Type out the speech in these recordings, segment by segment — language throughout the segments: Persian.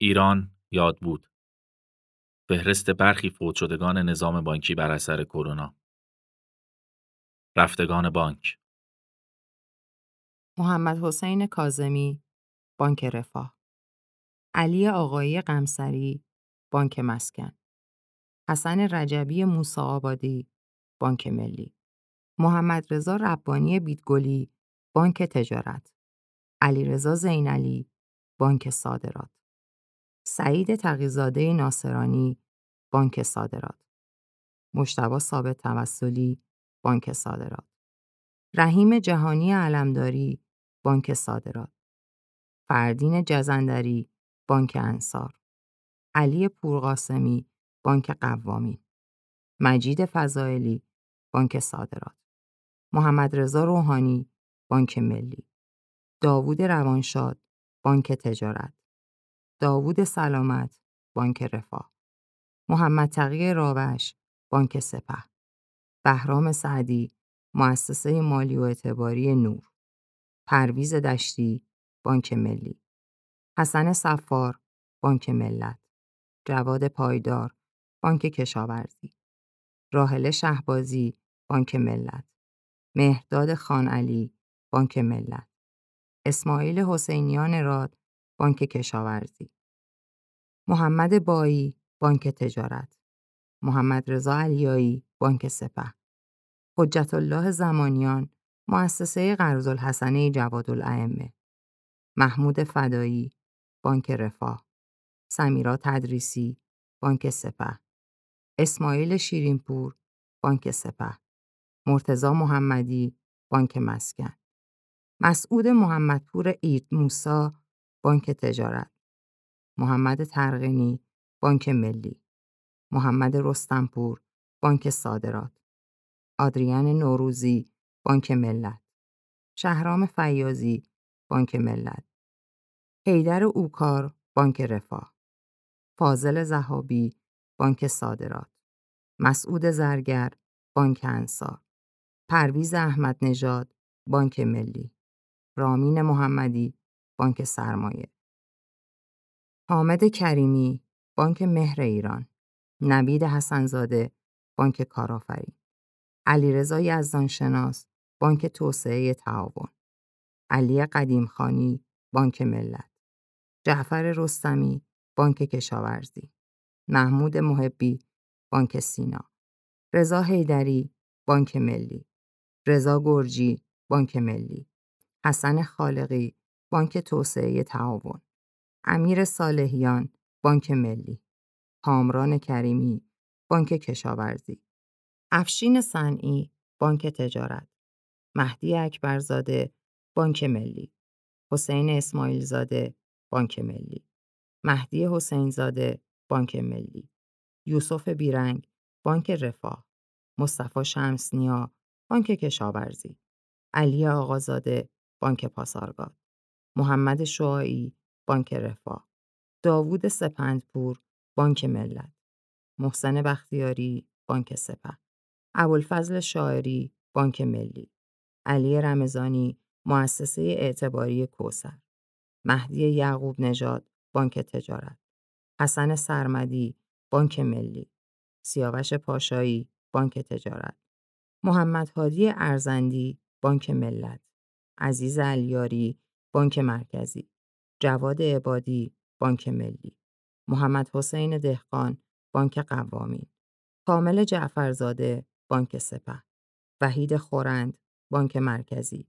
ایران یاد بود. فهرست برخی فوت شدگان نظام بانکی بر اثر کرونا. رفتگان بانک. محمد حسین کازمی بانک رفاه. علی آقایی قمسری بانک مسکن. حسن رجبی موسی آبادی بانک ملی. محمد رضا ربانی بیتگلی بانک تجارت. علیرضا زینلی بانک صادرات. سعید تقیزاده ناصرانی بانک صادرات. مشتبا ثابت توسلی بانک صادرات. رحیم جهانی علمداری بانک صادرات. فردین جزندری بانک انصار. علی پورقاسمی بانک قوامی مجید فضائلی بانک صادرات. محمد رضا روحانی بانک ملی. داوود روانشاد بانک تجارت. داوود سلامت بانک رفاه. محمد تقی راوش بانک سپه. بهرام سعدی مؤسسه مالی و اعتباری نور. پرویز دشتی بانک ملی. حسن صفار بانک ملت. جواد پایدار بانک کشاورزی. راهله شهبازی بانک ملت. مهرداد خانعلی بانک ملت. اسماعیل حسینیان راد بانک کشاورزی. محمد بایی بانک تجارت. محمد رضا علیایی بانک سپه. حجت الله زمانیان مؤسسه قرض الحسنه جواد الائمه محمود فدایی بانک رفاه. سمیرا تدریسی بانک سپه. اسماعیل شیرینپور بانک سپه. مرتزا محمدی بانک مسکن. مسعود محمدپور اید موسا بانک تجارت محمد ترغنی بانک ملی محمد رستنپور بانک صادرات آدریان نوروزی بانک ملت شهرام فیازی بانک ملت حیدر اوکار بانک رفاه فاضل زهابی بانک صادرات مسعود زرگر بانک انصار پرویز احمد نژاد بانک ملی رامین محمدی بانک سرمایه. حامد کریمی بانک مهر ایران. نوید حسنزاده بانک کارآفرین. علیرضا یزدانشناس بانک توسعه تعاون. علی قدیمخانی بانک ملت. جعفر رستمی بانک کشاورزی. محمود محبی بانک سینا. رضا حیدری بانک ملی. رضا گرجی بانک ملی. حسن خالقی بانک توسعه تعاون امیر صالحیان بانک ملی کامران کریمی بانک کشاورزی افشین صنعی بانک تجارت مهدی اکبرزاده بانک ملی حسین اسماعیل زاده بانک ملی مهدی حسین زاده بانک ملی یوسف بیرنگ بانک رفاه مصطفی شمسنیا بانک کشاورزی علی آقازاده بانک پاسارگاد. محمد شعایی بانک رفاه داوود سپندپور بانک ملت محسن بختیاری بانک سپه ابوالفضل شاعری بانک ملی علی رمضانی مؤسسه اعتباری کوسر مهدی یعقوب نژاد بانک تجارت حسن سرمدی بانک ملی سیاوش پاشایی بانک تجارت محمد هادی ارزندی بانک ملت عزیز علیاری بانک مرکزی جواد عبادی بانک ملی محمد حسین دهقان بانک قوامی کامل جعفرزاده بانک سپه وحید خورند بانک مرکزی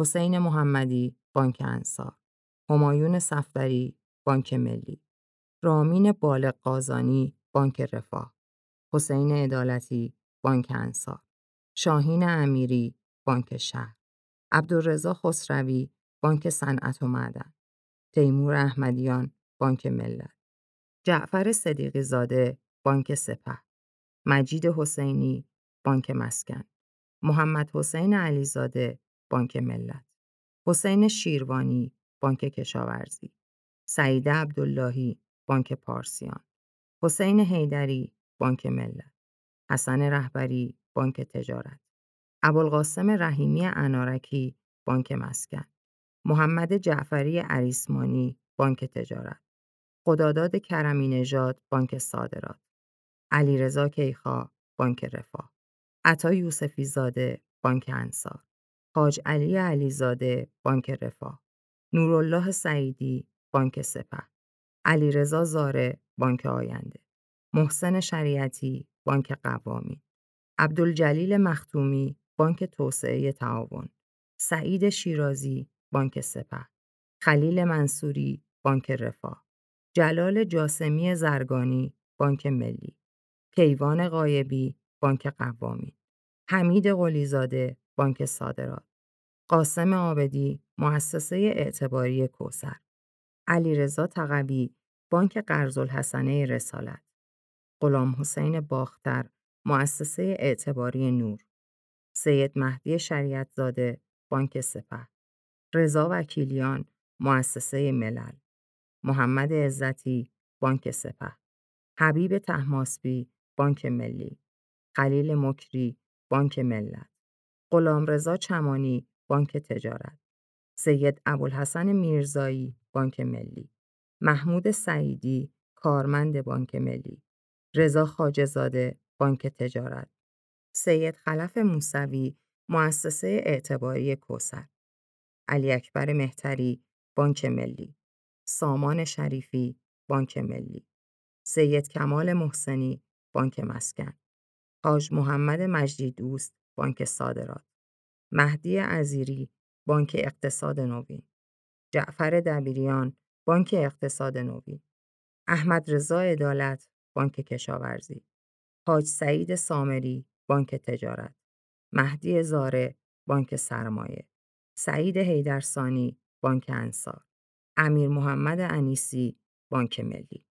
حسین محمدی بانک انصار همایون صفدری بانک ملی رامین بالغ قازانی بانک رفاه حسین عدالتی بانک انصار شاهین امیری بانک شهر عبدالرضا خسروی بانک صنعت و معدن تیمور احمدیان بانک ملت جعفر صدیقی زاده بانک سپه مجید حسینی بانک مسکن محمد حسین علیزاده بانک ملت حسین شیروانی بانک کشاورزی سعید عبداللهی بانک پارسیان حسین حیدری بانک ملت حسن رهبری بانک تجارت ابوالقاسم رحیمی انارکی بانک مسکن. محمد جعفری عریسمانی بانک تجارت. خداداد کرمی نژاد بانک صادرات. علیرضا کیخا بانک رفاه. عطا یوسفی زاده بانک انصار. حاج علی علیزاده بانک رفاه. نورالله سعیدی بانک سپه. علیرضا زاره بانک آینده. محسن شریعتی بانک قوامی. عبدالجلیل مختومی بانک توسعه تعاون. سعید شیرازی بانک سپه خلیل منصوری بانک رفاه جلال جاسمی زرگانی بانک ملی کیوان قایبی بانک قوامی حمید قلیزاده بانک صادرات قاسم آبدی مؤسسه اعتباری کوسر علیرضا تقوی بانک قرض الحسنه رسالت غلام حسین باختر مؤسسه اعتباری نور سید مهدی شریعت زاده بانک سپه. رضا وکیلیان مؤسسه ملل. محمد عزتی بانک سپه. حبیب تحماسبی بانک ملی. خلیل مکری بانک ملت. غلامرضا چمانی بانک تجارت. سید ابوالحسن میرزایی بانک ملی. محمود سعیدی کارمند بانک ملی. رضا خاجزاده بانک تجارت. سید خلف موسوی مؤسسه اعتباری کوسر علی اکبر مهتری بانک ملی. سامان شریفی بانک ملی. سید کمال محسنی بانک مسکن. حاج محمد مجدی دوست بانک صادرات. مهدی عزیری بانک اقتصاد نوین. جعفر دبیریان بانک اقتصاد نوین. احمد رضا عدالت بانک کشاورزی. حاج سعید سامری بانک تجارت. مهدی زاره بانک سرمایه. سعید هیدرسانی بانک انصار. امیر محمد انیسی بانک ملی.